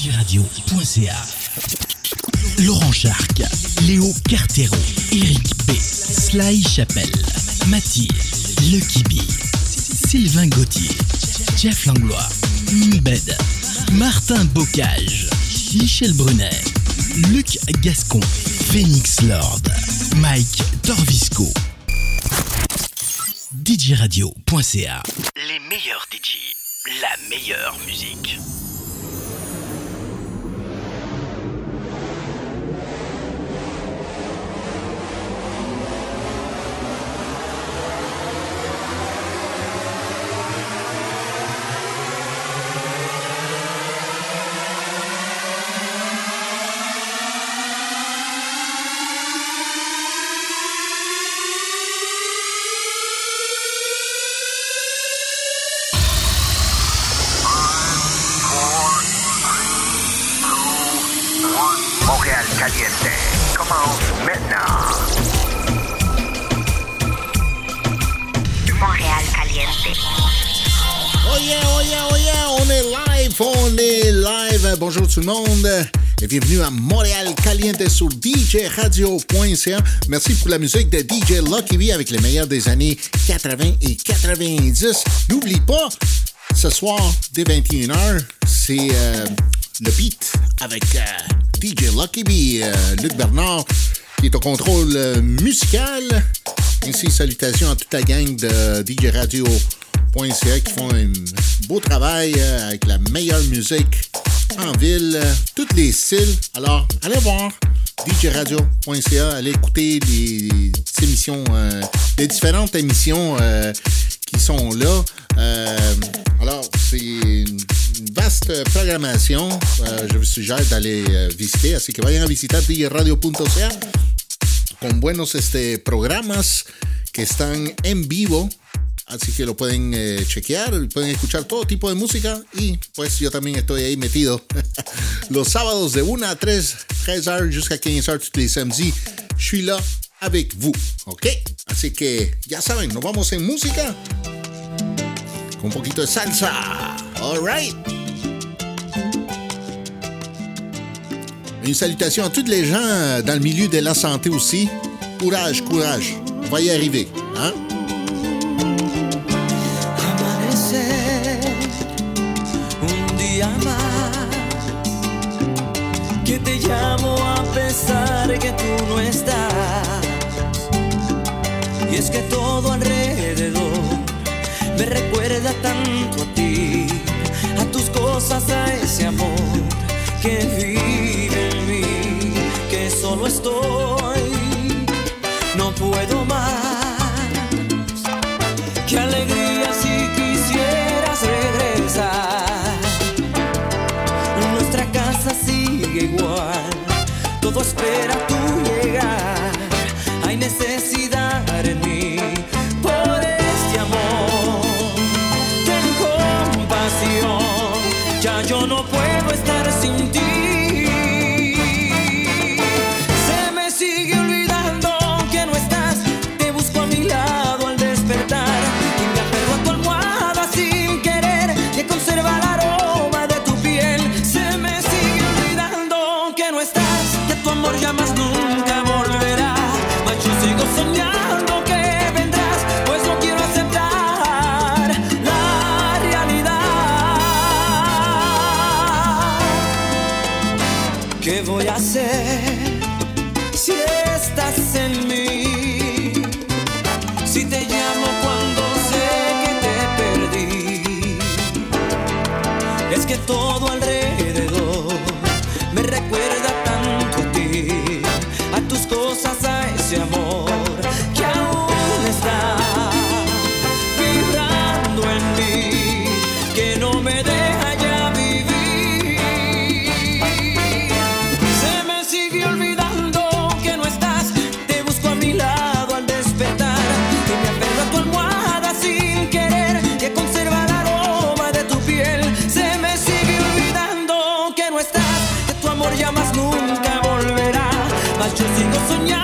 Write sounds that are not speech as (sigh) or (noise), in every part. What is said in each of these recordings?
djradio.ca. Laurent Charc, Léo Cartero, Eric B, Sly Chapelle, Mathilde, Lucky B, Sylvain Gauthier, Jeff Langlois, Mbed, Martin Bocage, Michel Brunet, Luc Gascon, Phoenix Lord, Mike Torvisco. djradio.ca Les meilleurs DJ, la meilleure musique. Montréal Caliente. Oh yeah, oh on est live, on est live. Bonjour tout le monde et bienvenue à Montréal Caliente sur djradio.ca. Merci pour la musique de DJ Lucky V avec les meilleurs des années 80 et 90. N'oublie pas, ce soir, dès 21h, c'est euh, le beat avec euh, DJ Lucky B, euh, Luc Bernard, qui est au contrôle euh, musical. Ainsi, salutations à toute la gang de DJ Radio.ca qui font un beau travail euh, avec la meilleure musique en ville, toutes les styles. Alors, allez voir djradio.ca, allez écouter les, émissions, les différentes émissions qui sont là. Euh, alors, c'est une vaste programmation. Euh, je vous suggère d'aller euh, visiter, así que vayan a visitar djradio.ca con buenos este, programas que están en vivo. Así que lo pueden eh, chequear, pueden escuchar todo tipo de música y pues yo también estoy ahí metido (laughs) los sábados de 1 à 3, 13h jusqu'à 15h toutes les samedis. Je suis là avec vous, ¿ok? Así que ya saben, nos vamos en música con un poquito de salsa. All right. Une salutation à tous les gens dans le milieu de la santé aussi. Courage, courage. On va y arriver. Hein? que te llamo a pesar que tú no estás y es que todo alrededor me recuerda tanto a ti a tus cosas a ese amor que vive en mí que solo estoy no puedo más Qué alegría si quisieras regresar. Nuestra casa sigue igual. Todo espera tu llegar. Hay necesidad yo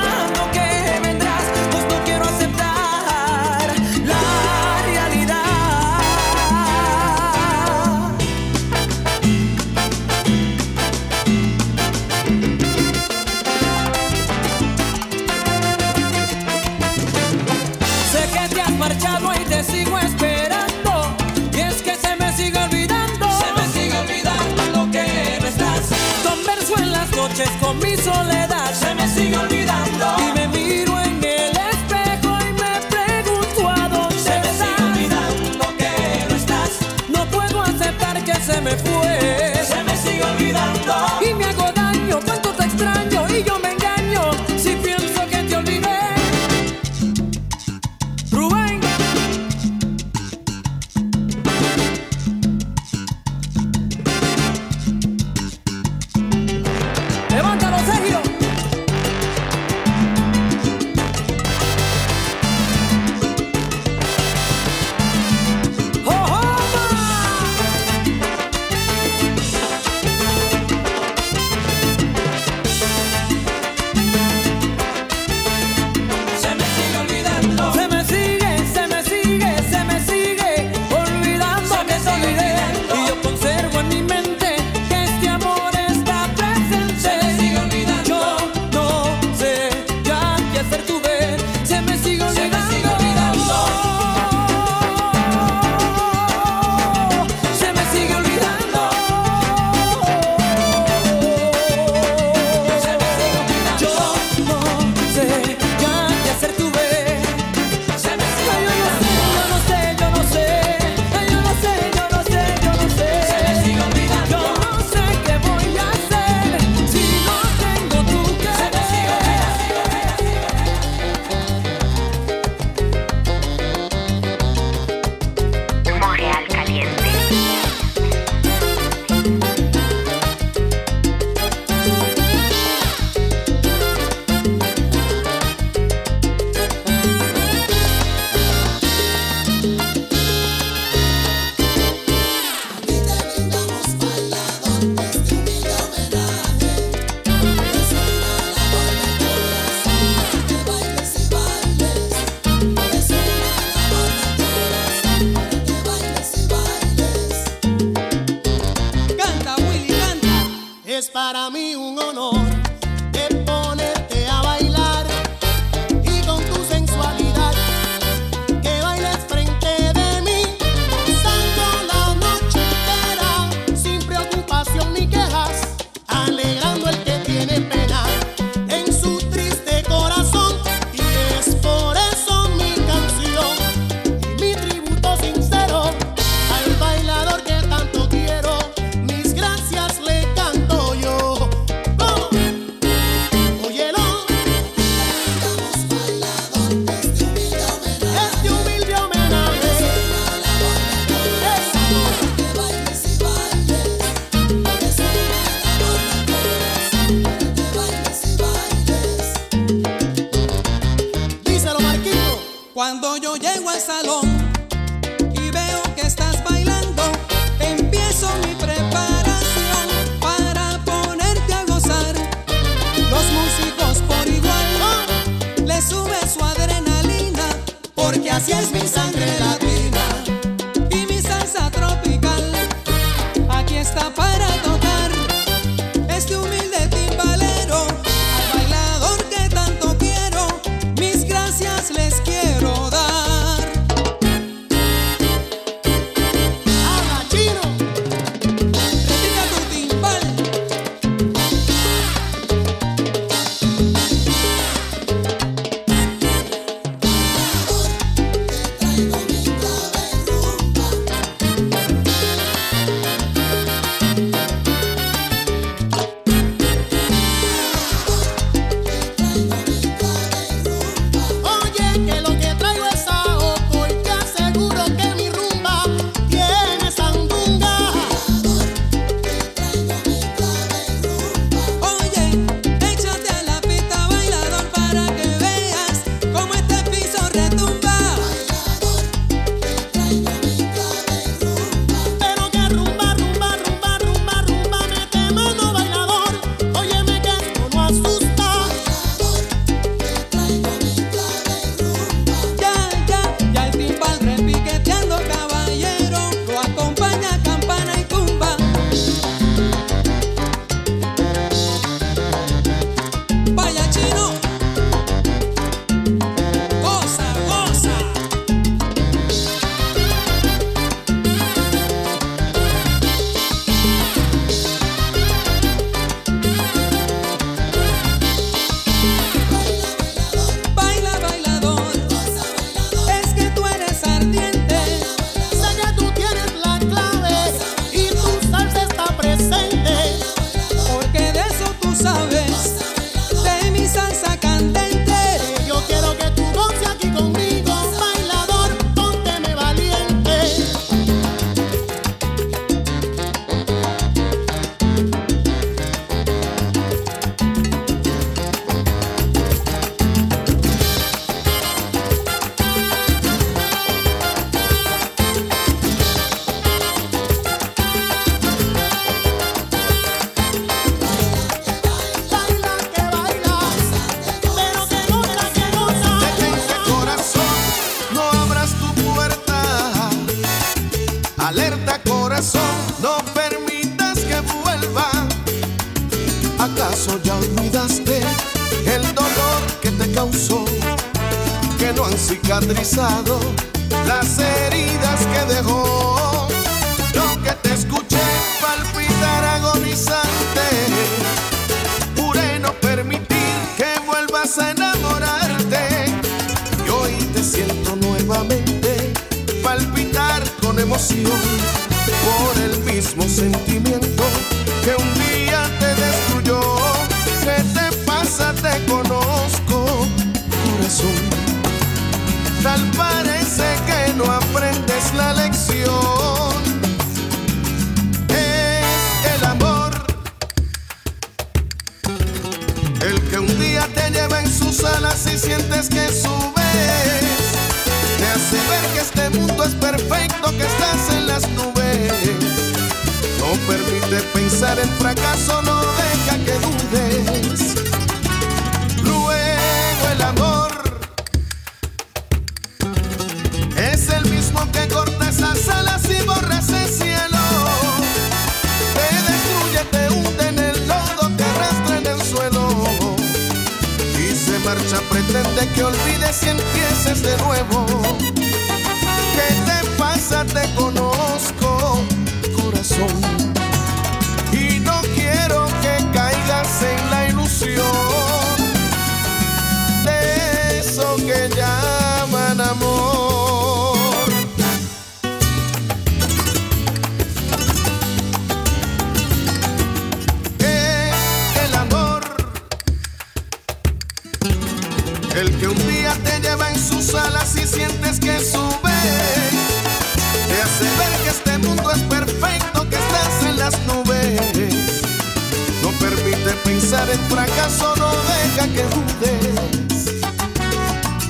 El fracaso no deja que dudes.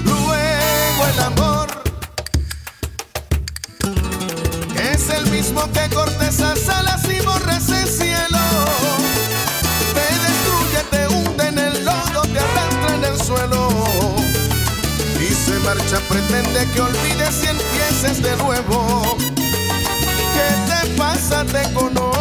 Luego el amor, es el mismo que corta esas alas y borras el cielo. Te destruye, te hunde en el lodo, te arrastra en el suelo. Y se marcha, pretende que olvides y empieces de nuevo. ¿Qué te pasa? Te conozco.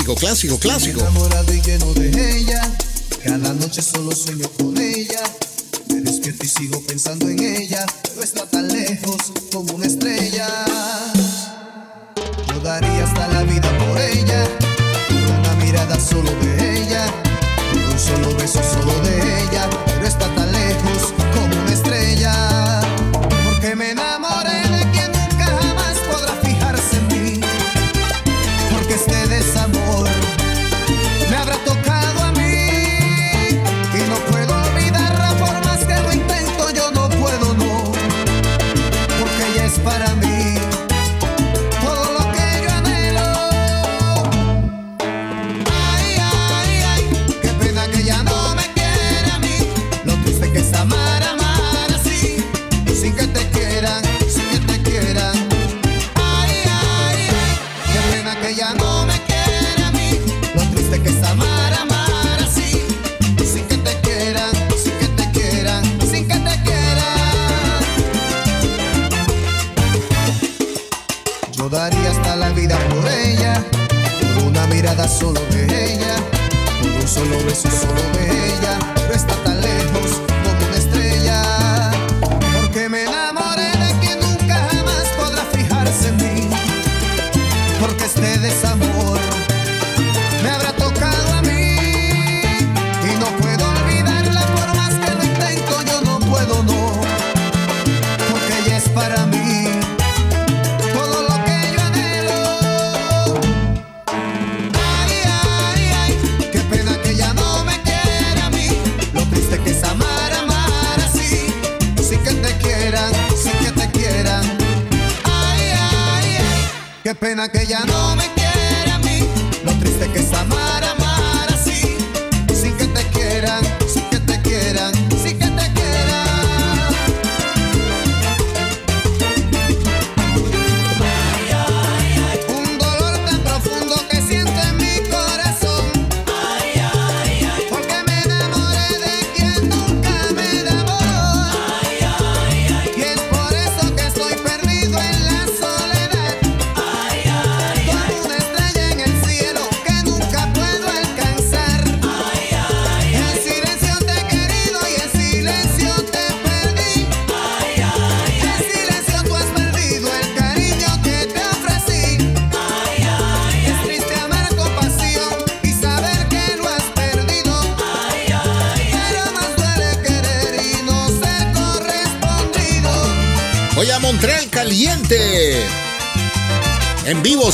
clásico, clásico, clásico. Enamorado lleno de ella. Cada noche solo sueño con ella. Me despierto y sigo pensando en ella. No está tan lejos como un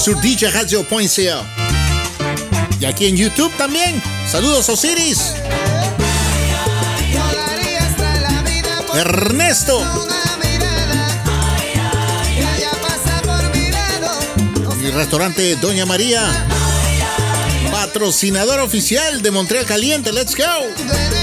sur Y aquí en YouTube también. Saludos Osiris. Ernesto. El restaurante Doña María. Patrocinador oficial de Montreal Caliente. Let's go.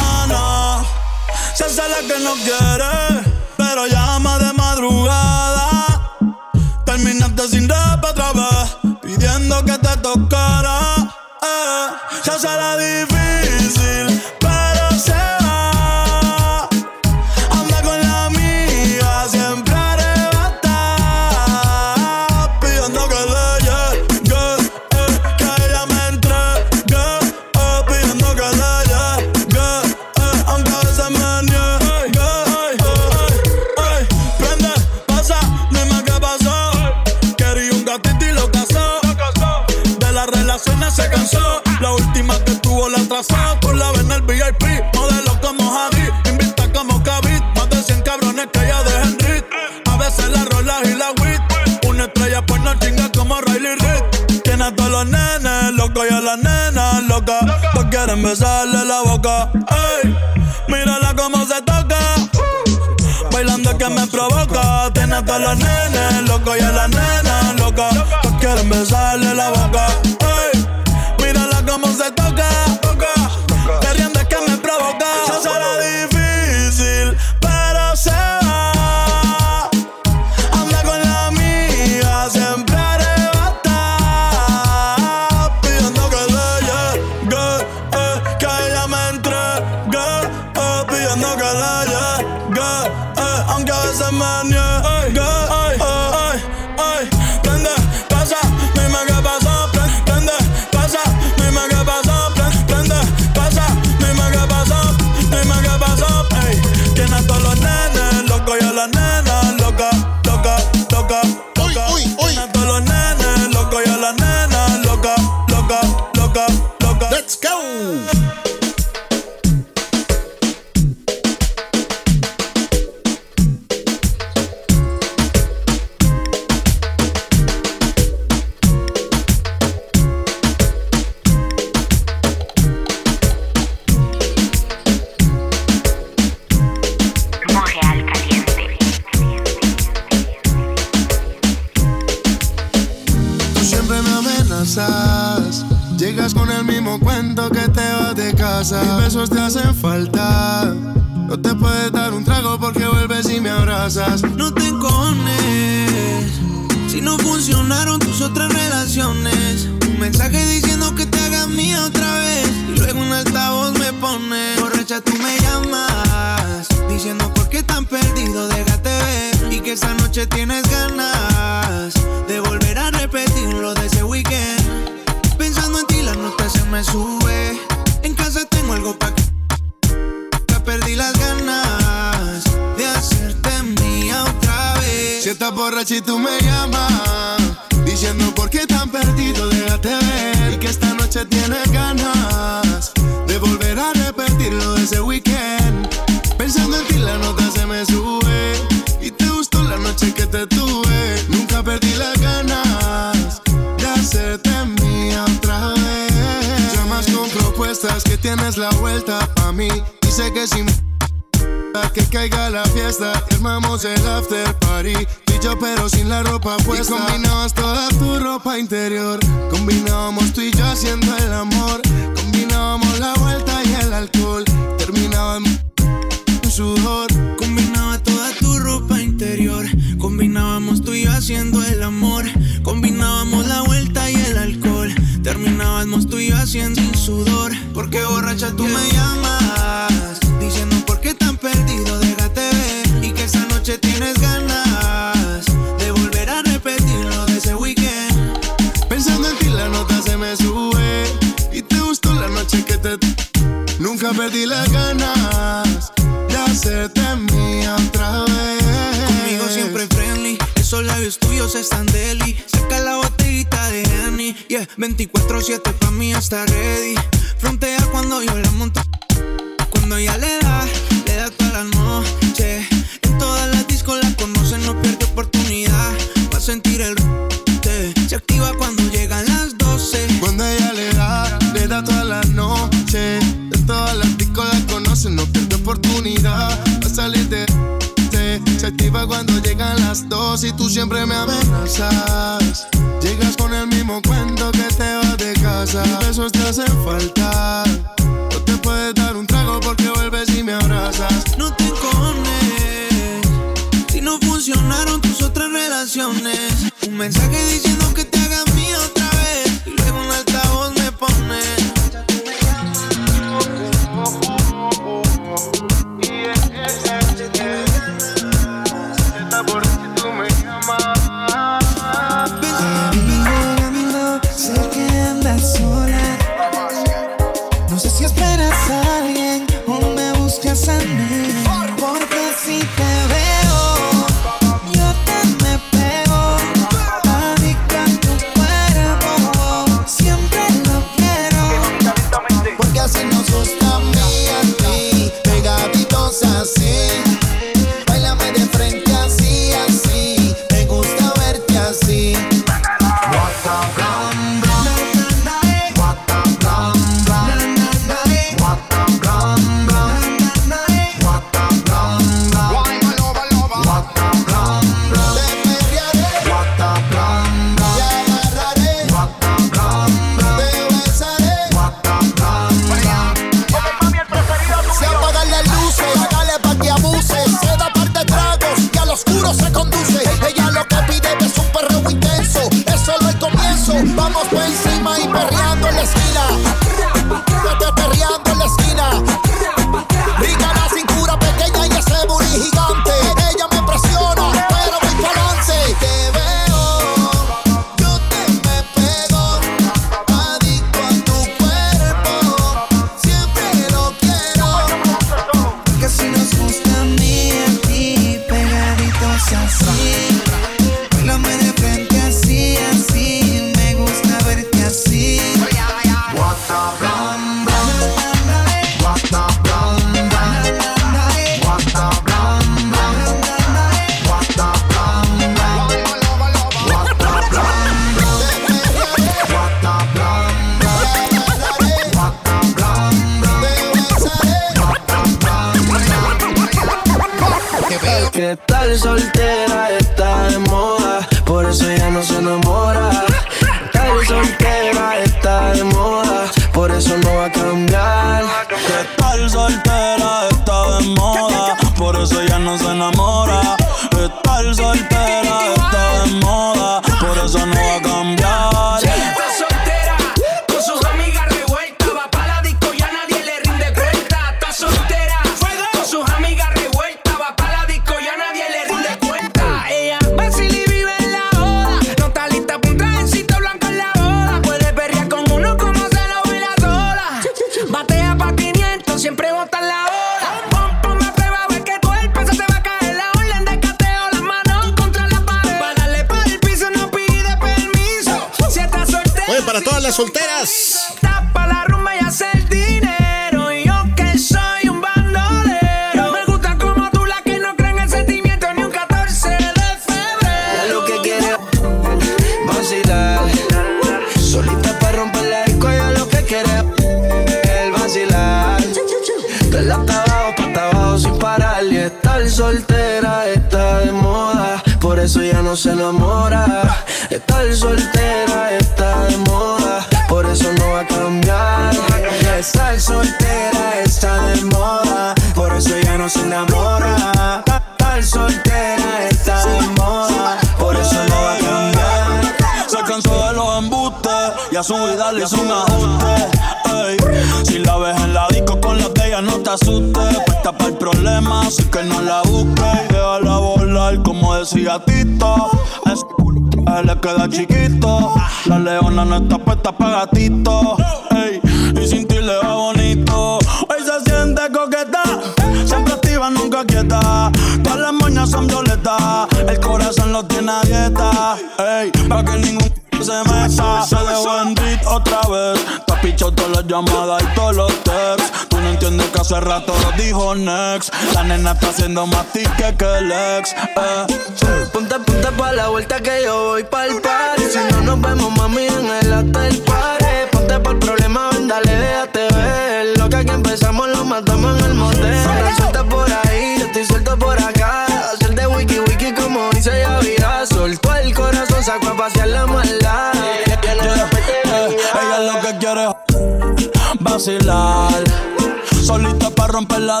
Solita para romper la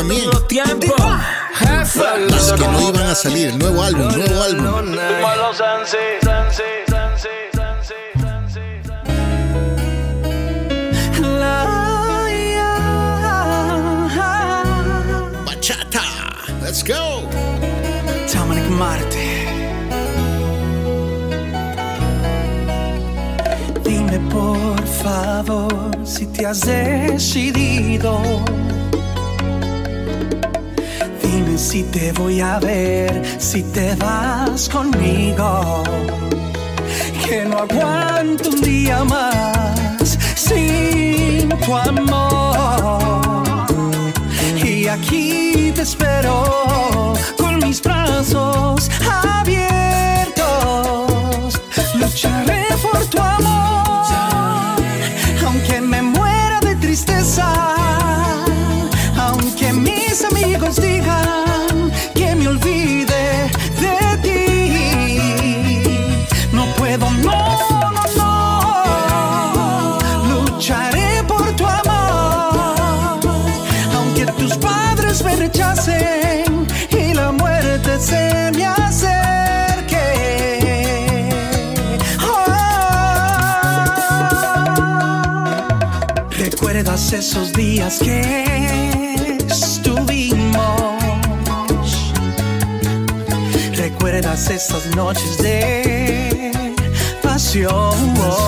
también. Las que no iban a salir, nuevo álbum, nuevo álbum. Bachata, let's go. Dominic Marte. Dime por favor si te has decidido si te voy a ver, si te vas conmigo. Que no aguanto un día más sin tu amor. Y aquí te espero con mis brazos abiertos. Lucharé por tu amor. mis amigos digan que me olvide de ti. No puedo, no, no, no. Lucharé por tu amor. Aunque tus padres me rechacen y la muerte se me acerque. Oh. ¿Recuerdas esos días que esas noches de pasión.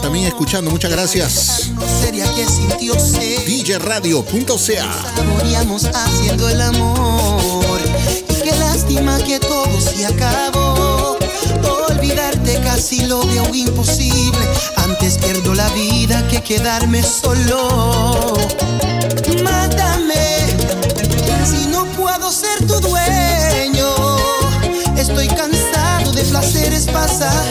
También escuchando. Muchas gracias. DJRadio.ca haciendo el amor. Y qué lástima que todo se acabó. Olvidarte casi lo veo imposible. Antes pierdo la vida que quedarme solo. Mátame si no puedo ser tu dueño. Estoy cansado de placeres pasajeros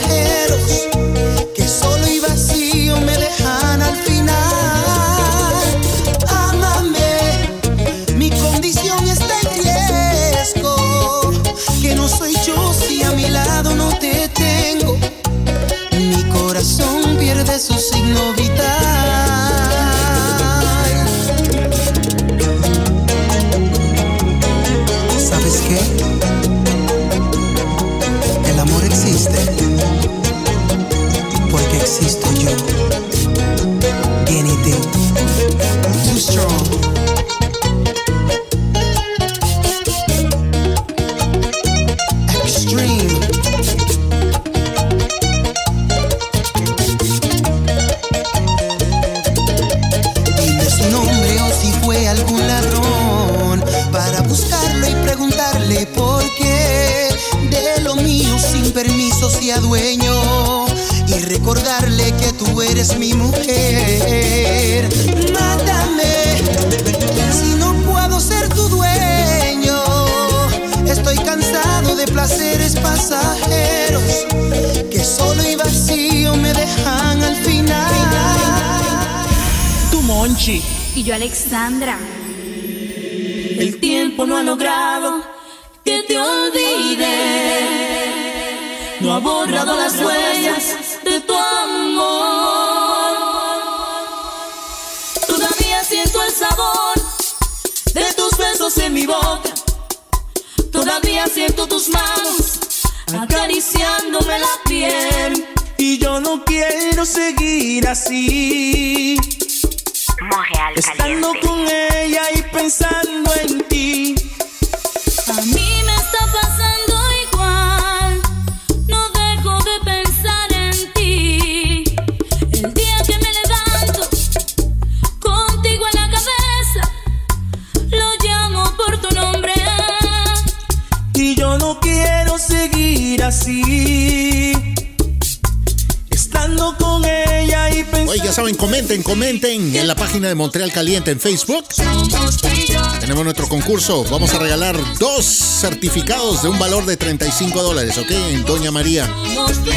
en Facebook. Tenemos nuestro concurso. Vamos a regalar dos certificados de un valor de 35 dólares, ¿ok? En Doña María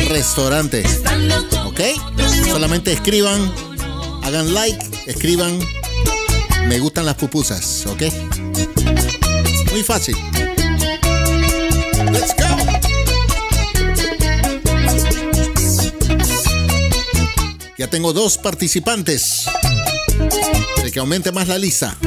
Restaurante. ¿Ok? Solamente escriban, hagan like, escriban, me gustan las pupusas, ¿ok? Muy fácil. Let's go. Ya tengo dos participantes que aumente más la lista.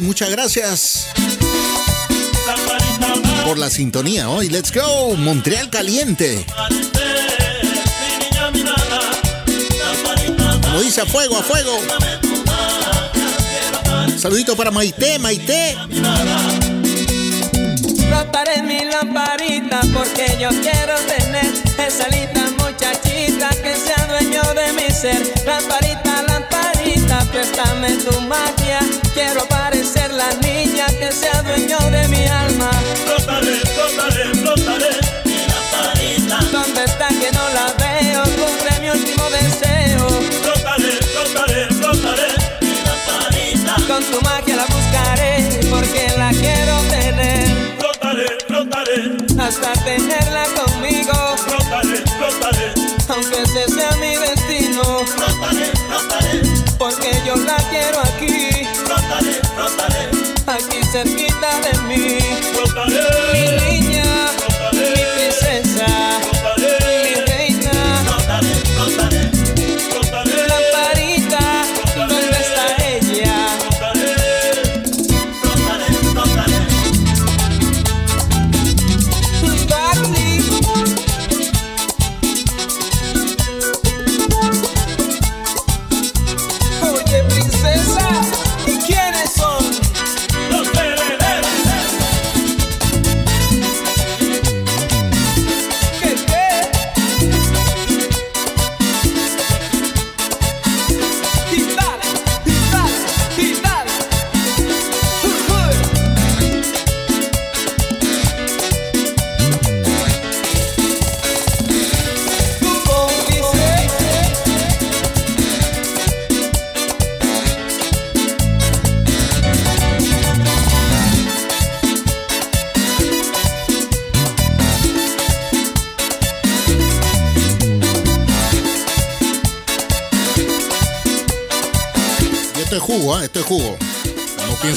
Muchas gracias. Por la sintonía hoy, let's go, Montreal caliente. Como dice, a fuego, a fuego. Saludito para Maite, Maite. Raparé mi lamparita porque yo quiero tener esa linda muchachita que sea dueño de mi ser. Lamparita Préstame tu magia, quiero parecer la niña que sea dueño de mi alma. Flotaré, flotaré, flotaré en la parita. ¿Dónde está que no la veo? Cumple mi último deseo. Flotaré, flotaré, flotaré en la parita. Con tu magia la buscaré porque la quiero tener. Flotaré, flotaré hasta tenerla con yo la quiero aquí. Rótale, rótale. Aquí cerquita de mí. Rótale. Mi niña, rótale. mi princesa.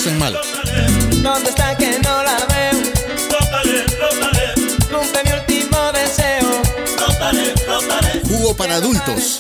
hacen mal. ¿Dónde está que no la veo? Rótale, rótale. Cumple mi último deseo. Rótale, rótale. Jugo para adultos.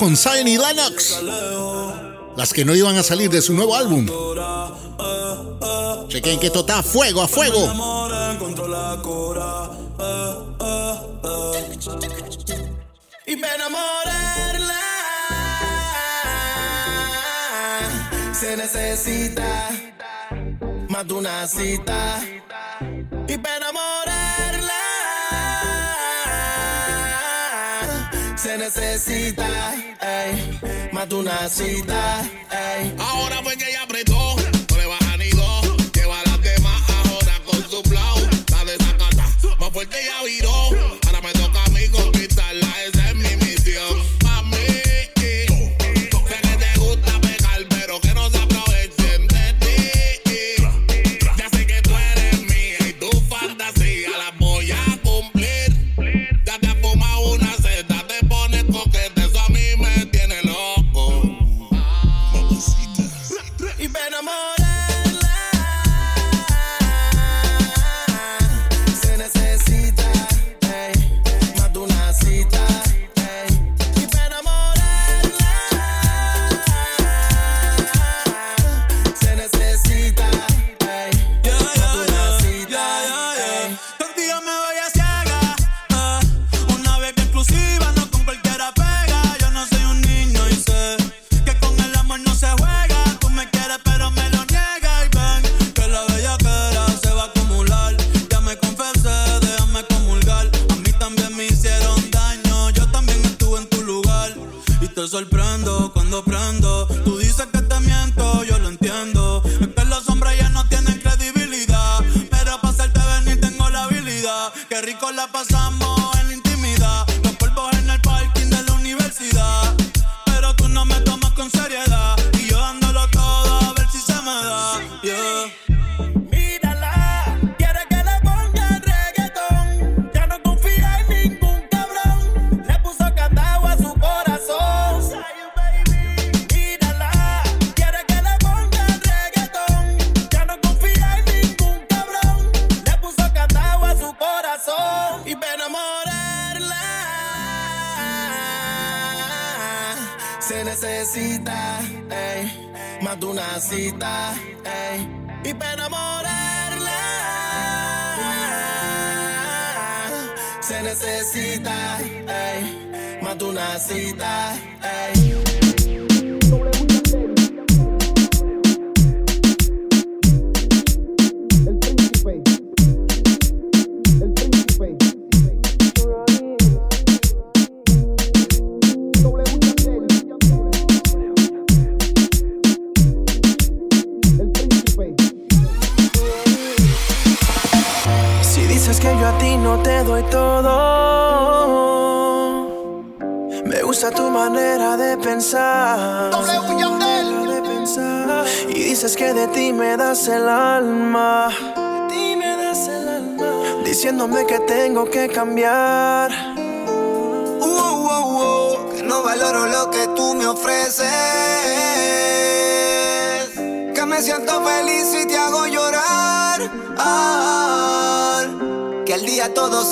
con Zion y Lennox, las que no iban a salir de su nuevo álbum. Chequen que esto está fuego a fuego. Y para enamorarla se necesita más de una cita. Y para enamorarla se necesita. Tómate una cita. Ey. Ahora voy a necesita, ey, más de una cita, ey.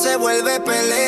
se vuelve pelea.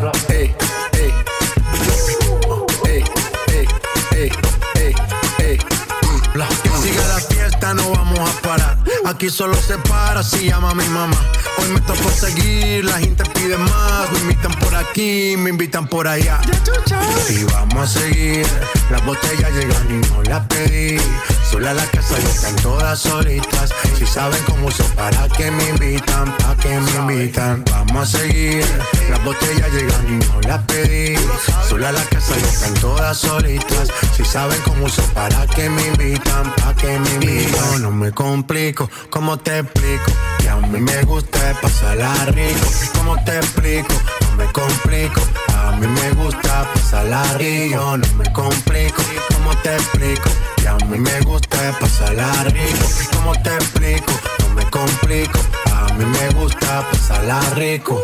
Ey, ey. Ey, ey. Ey, ey, ey, ey, ey. Que siga la fiesta, no vamos a parar. Aquí solo se para si llama mi mamá. Hoy me tocó seguir, la gente pide más. Me invitan por aquí, me invitan por allá. Y vamos a seguir. Las botellas llegan y no las pedí. Sola la casa están todas solitas. Si saben cómo uso para que me invitan, pa' que me invitan. Vamos a seguir. Las botellas llegan y no las pedí. Sola la casa están todas solitas. Si saben cómo uso para que me invitan, pa' que me invitan. No me complico, ¿cómo te explico? Que a mí me gusta pasarla rico. ¿Cómo te explico? No me complico. A mí me gusta pasarla rico. No me complico. ¿Cómo te explico? Que a mí me gusta pasarla rico. ¿Cómo te explico? No me complico. A mí me gusta pasarla rico.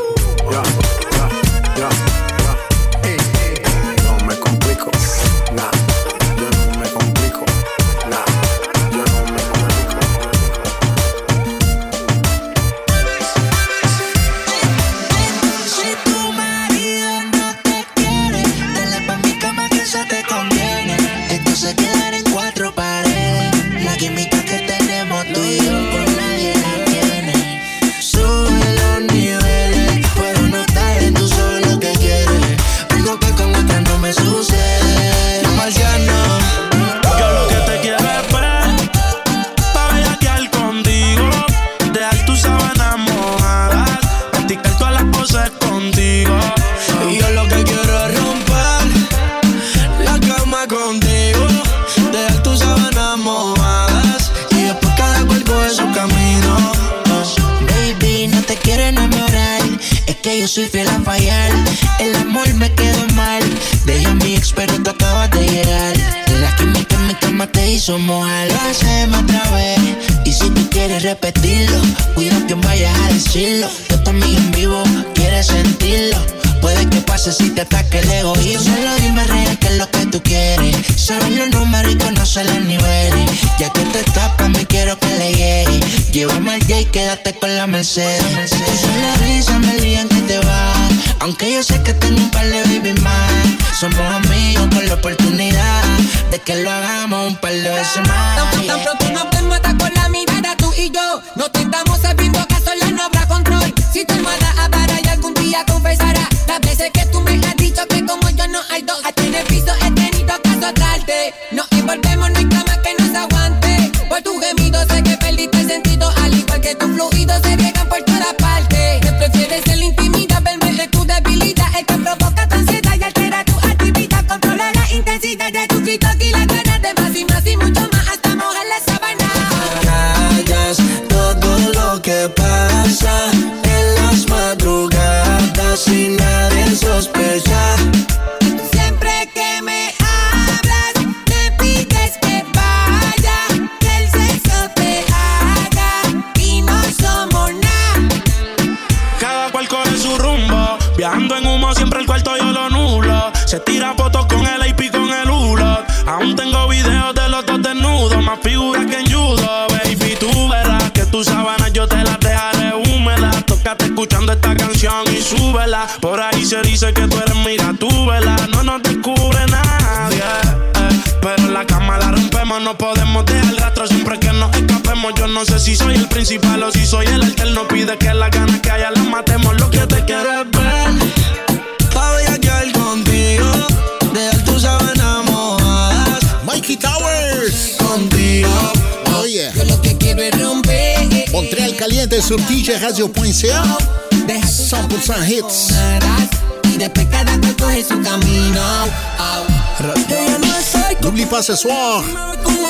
Yo soy fiel a fallar. El amor me quedó mal, deja a mi ex pero tú acabas de llegar. La química en mi cama te hizo mojar. Lo otra vez y si tú quieres repetirlo, cuida que vayas a decirlo. Tu amiga en vivo quiere sentirlo. Puede que pase si te ataque el egoísmo. Solo dime real que es lo que tú quieres. Sabes los números y conoces los niveles. Ya que te tapas, me quiero que le llegue. Llévame al J y quédate con la Mercedes. Tú la risa me lían que te va. Aunque yo sé que tengo un par de baby más. Somos amigos con la oportunidad de que lo hagamos un par de veces más. Tan, pronto nos vemos con la mirada tú y yo No te estamos sabiendo que sola no habrá control Si tu almohada hablará y algún día confesará las veces que tú me has dicho que como yo no hay dos, hasta en piso he tenido que azotarte. Nos envolvemos, no hay cama que nos aguante. Por tu gemido sé que perdiste el sentido, al igual que tu fluido sé que dice que tú eres mira tú, ¿verdad? No nos descubre nadie. eh. Pero en la cama la rompemos, no podemos dejar rastro siempre que nos escapemos. Yo no sé si soy el principal o si soy el alterno. Pide que las ganas que haya las matemos. Lo que te quieres ver. Pa' bellaquear contigo, dejar tus sábanas mojadas. Mikey Towers. Contigo. Oh yeah. Yo lo que quiero es romper. Montreal Caliente sur DJRadio.ca. 100% hits. Y después cada cual coge su camino. N'oublie pas ce soir,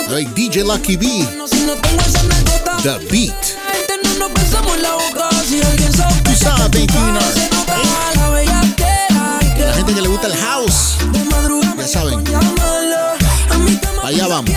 avec DJ Lucky B, The Beat. Tú sabes, que 21 se nota la gente que le gusta el house, ya saben, allá vamos.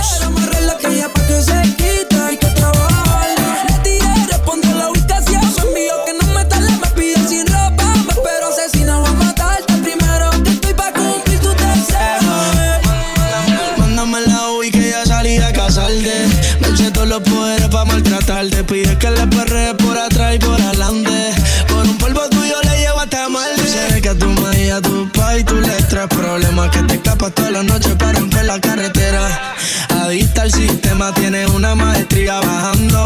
Maltratarte. Pide que le perre por atrás y por adelante. Por un polvo tuyo le llevo hasta mal. Sé que a tu madre y a tu pa' y tú le traes problemas. Que te escapas toda la noche para romper la carretera. Adicta al sistema, tienes una maestría bajando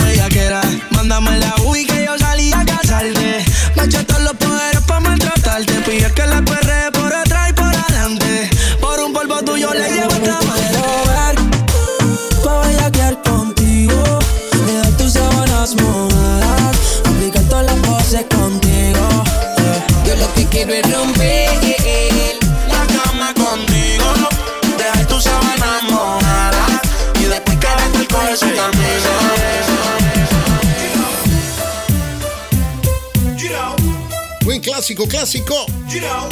clásico, clásico.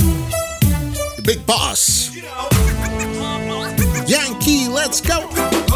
Big Boss. Yankee, let's go.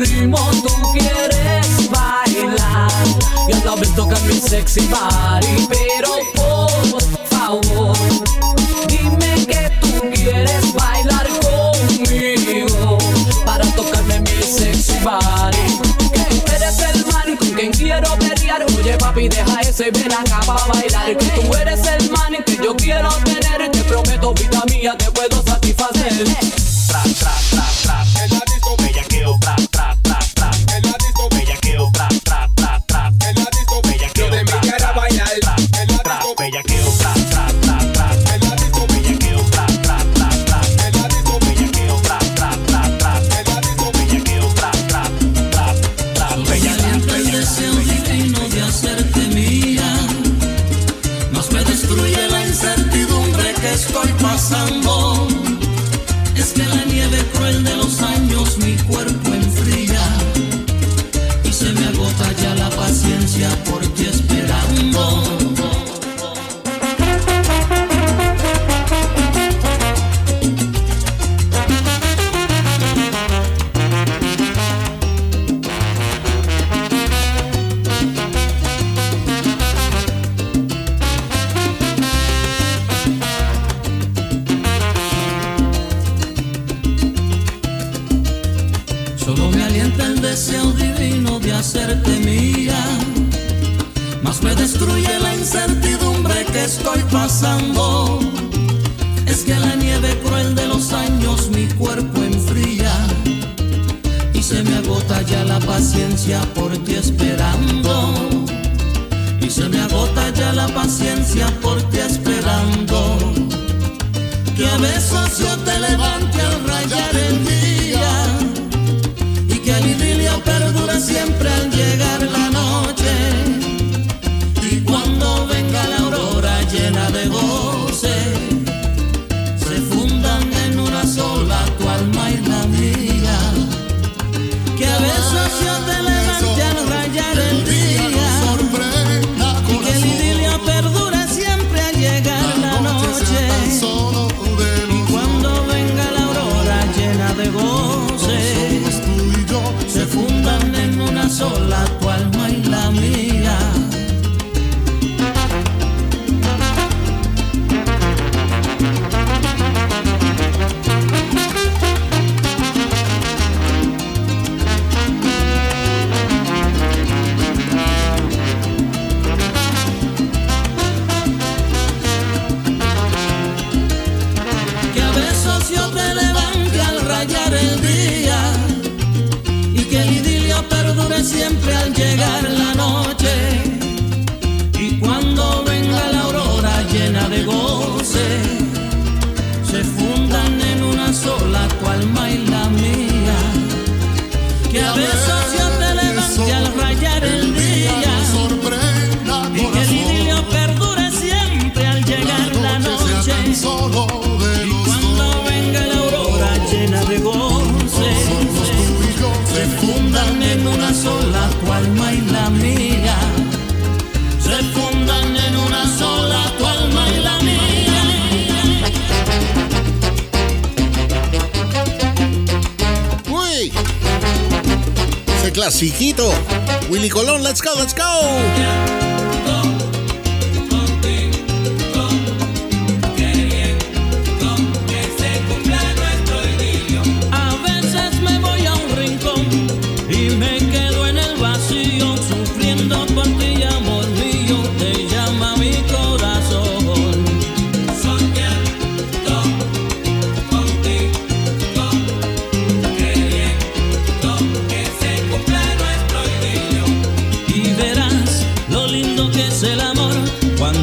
ritmo tú quieres bailar. Y a tocar mi sexy body. Pero por favor Dime que tú quieres bailar conmigo. Para tocarme mi sexy body. Que eres el man con quien quiero pelear. Oye papi deja ese y ven para bailar. Que tú eres el man que yo quiero tener. Te prometo vida mía te puedo sacar.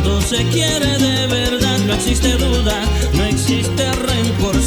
Cuando se quiere de verdad, no existe duda, no existe rencor.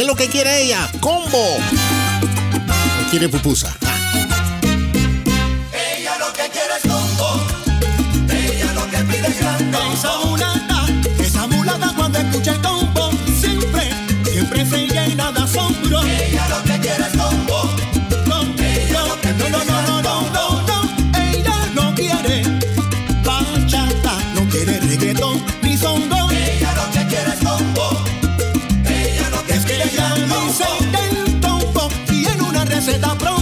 ¿Qué es lo que quiere ella? ¡Combo! ¿O quiere pupusa? Ella lo que quiere es combo. Ella lo que pide es grande. Esa mulata, esa mulata cuando escucha el combo, siempre, siempre se llena de asombro. você dá pra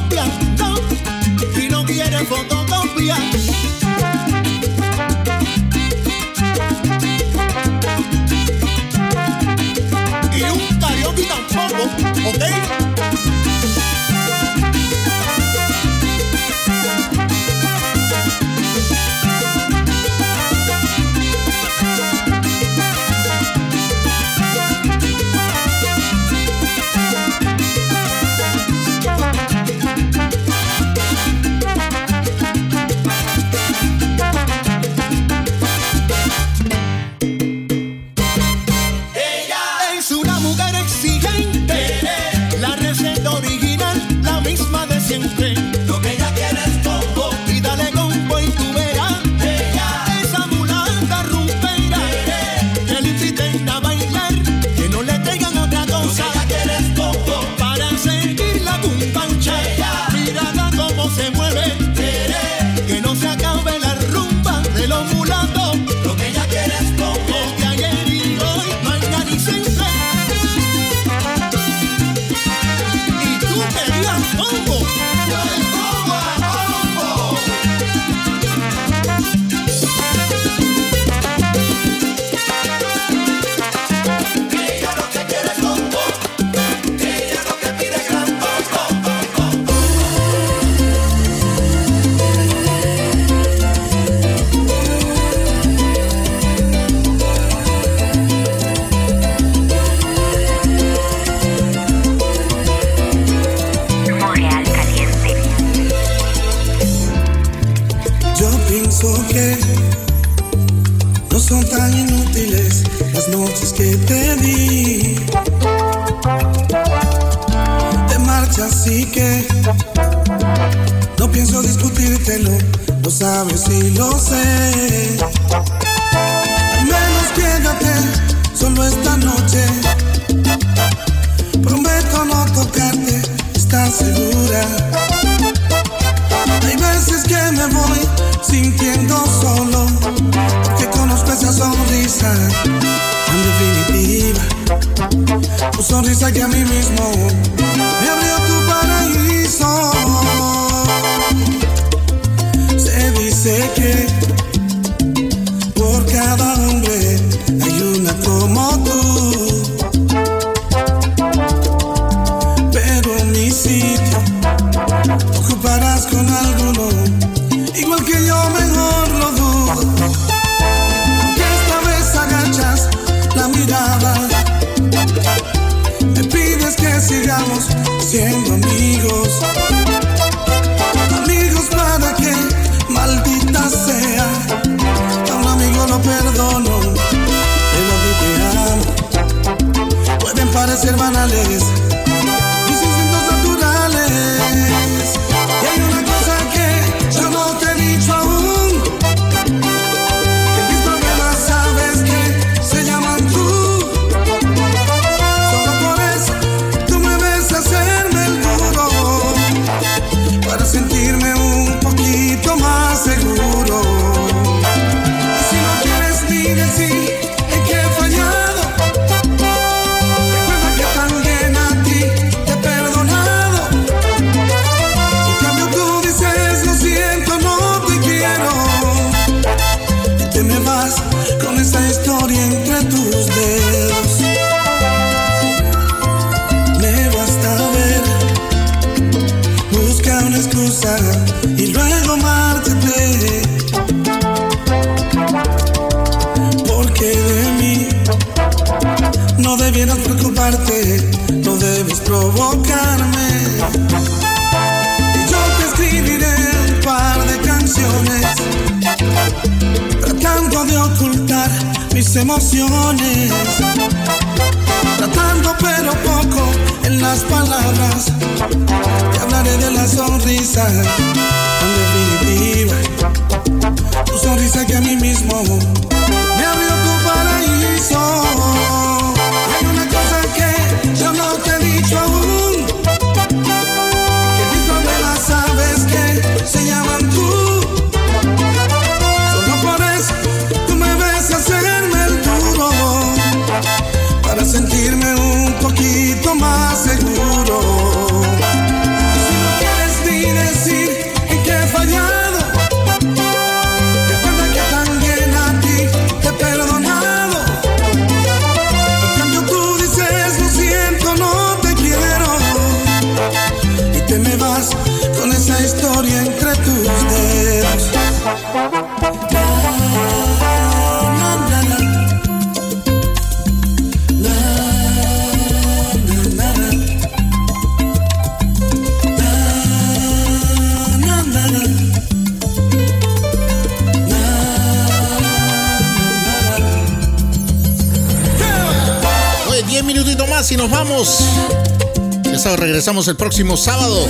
el próximo sábado.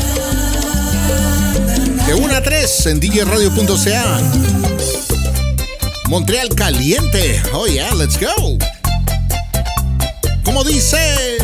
De 1 a 3 en djradio.ca. Montreal caliente. Oh yeah, let's go. Como dice.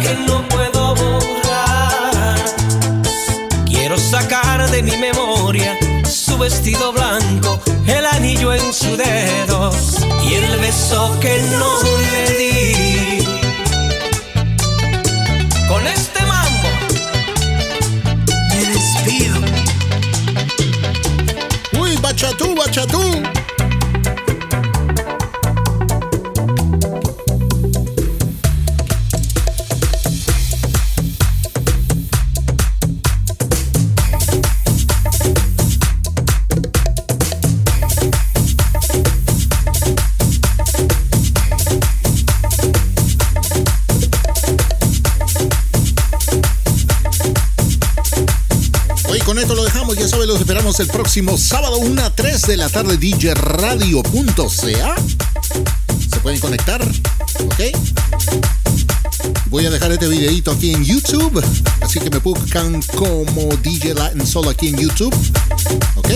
que no puedo borrar. Quiero sacar de mi memoria su vestido blanco, el anillo en su dedo y el beso que no le di. Próximo sábado 1 a 3 de la tarde djradio.ca. Se pueden conectar, ¿ok? Voy a dejar este videito aquí en YouTube, así que me buscan como DJ Latin Soul aquí en YouTube, ¿ok?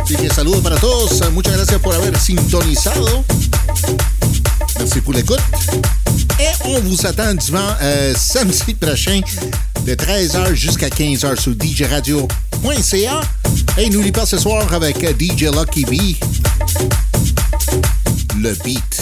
Así que saludos para todos, muchas gracias por haber sintonisado. Merci pour l'écoute. Et on vous attend dimanche, euh, samedi prochain de 13h jusqu'à 15h sur djradio.ca. Et n'oublie pas ce soir avec DJ Lucky B, le beat.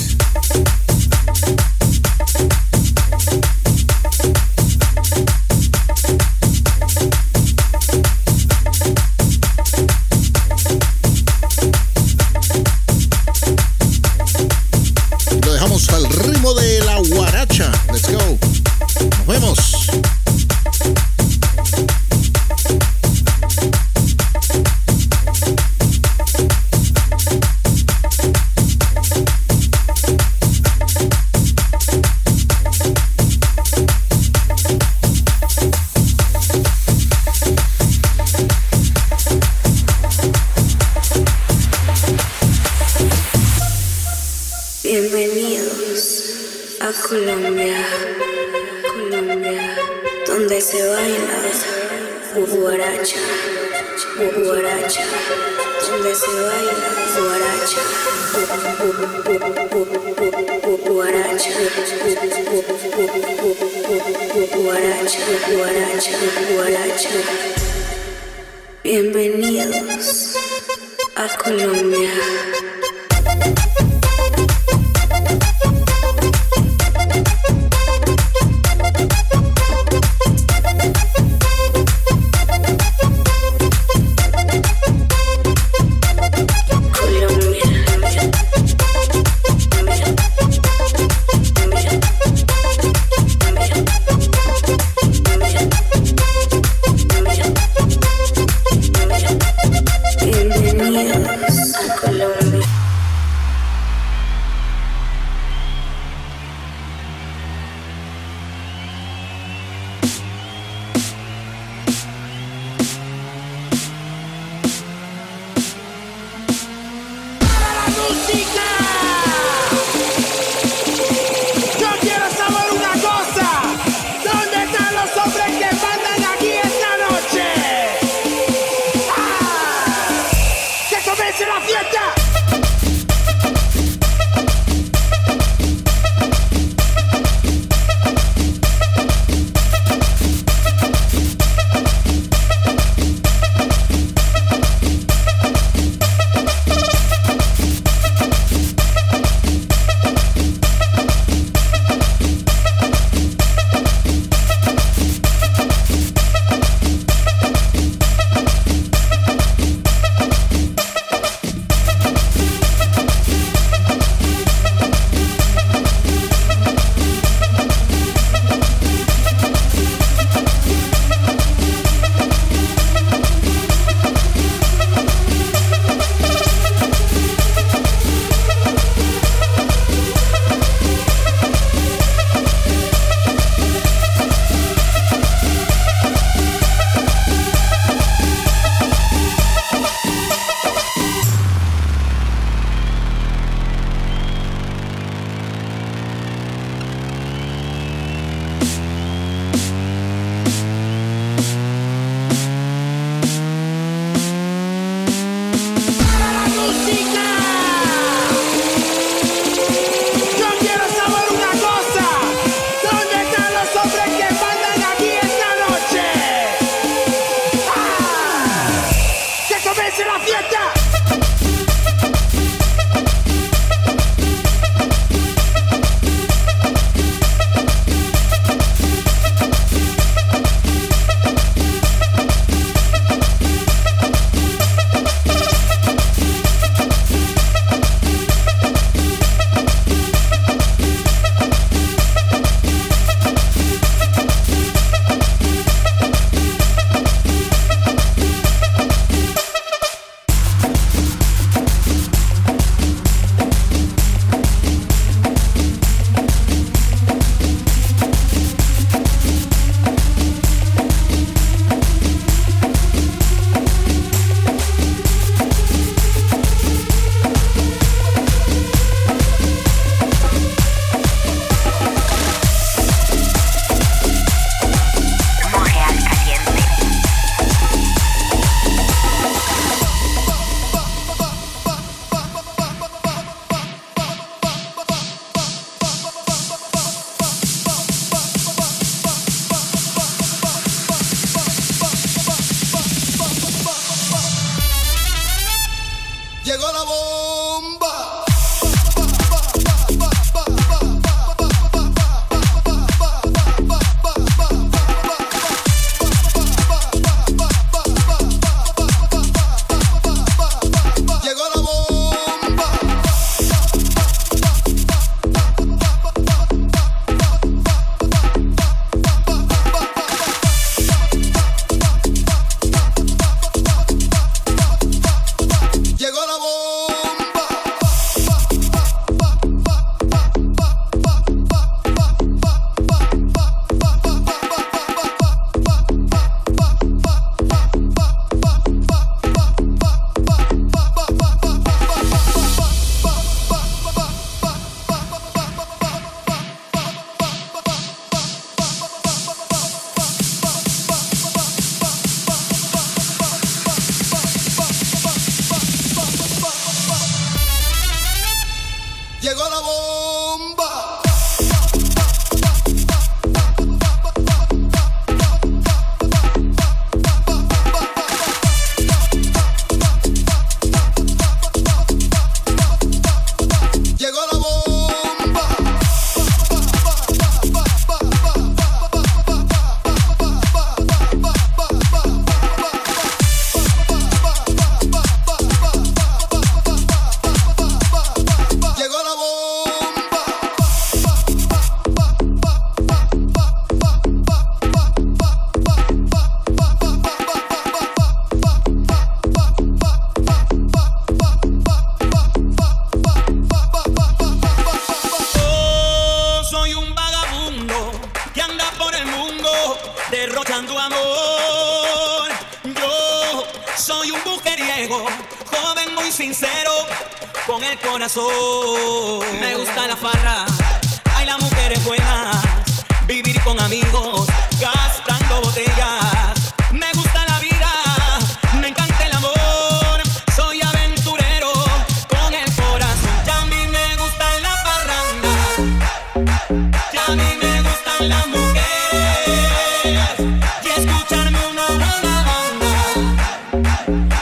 hey.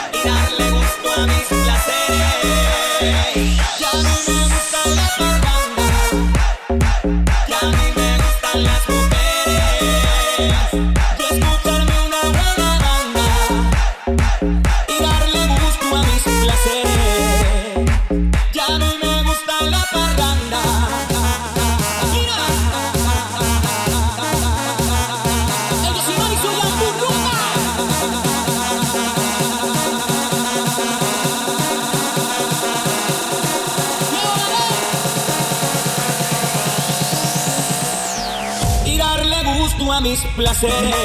Yeah.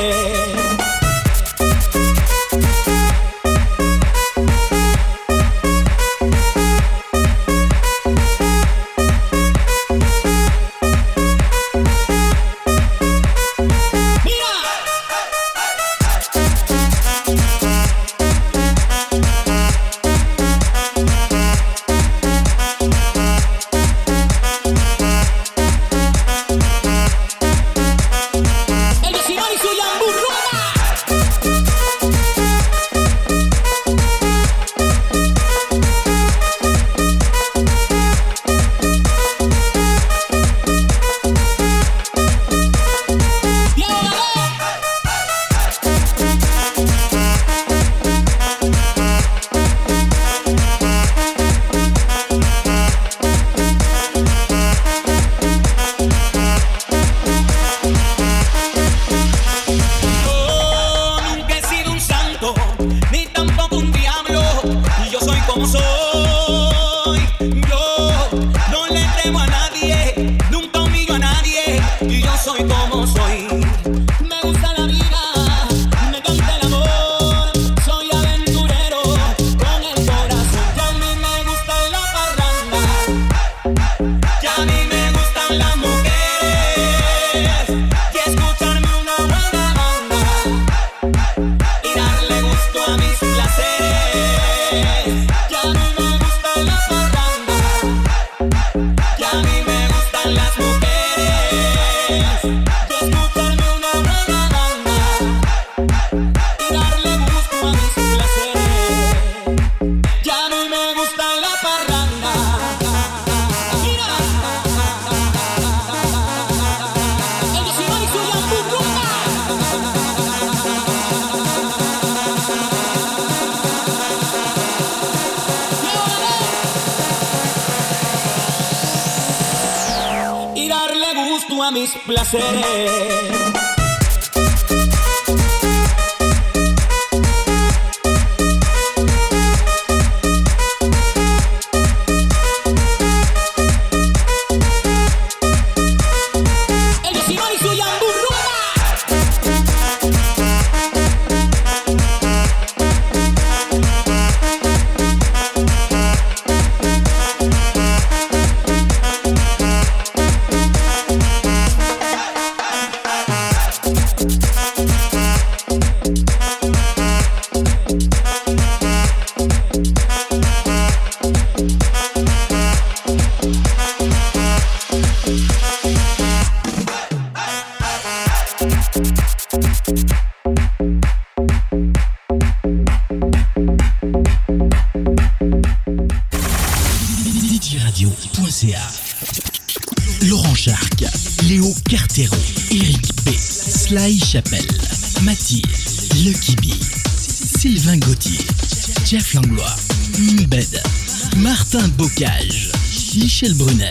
Michel Brunet,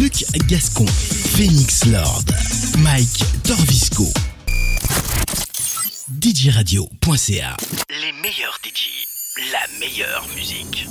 Luc Gascon, Phoenix Lord, Mike Torvisco. DJRadio.ca Les meilleurs DJ, la meilleure musique.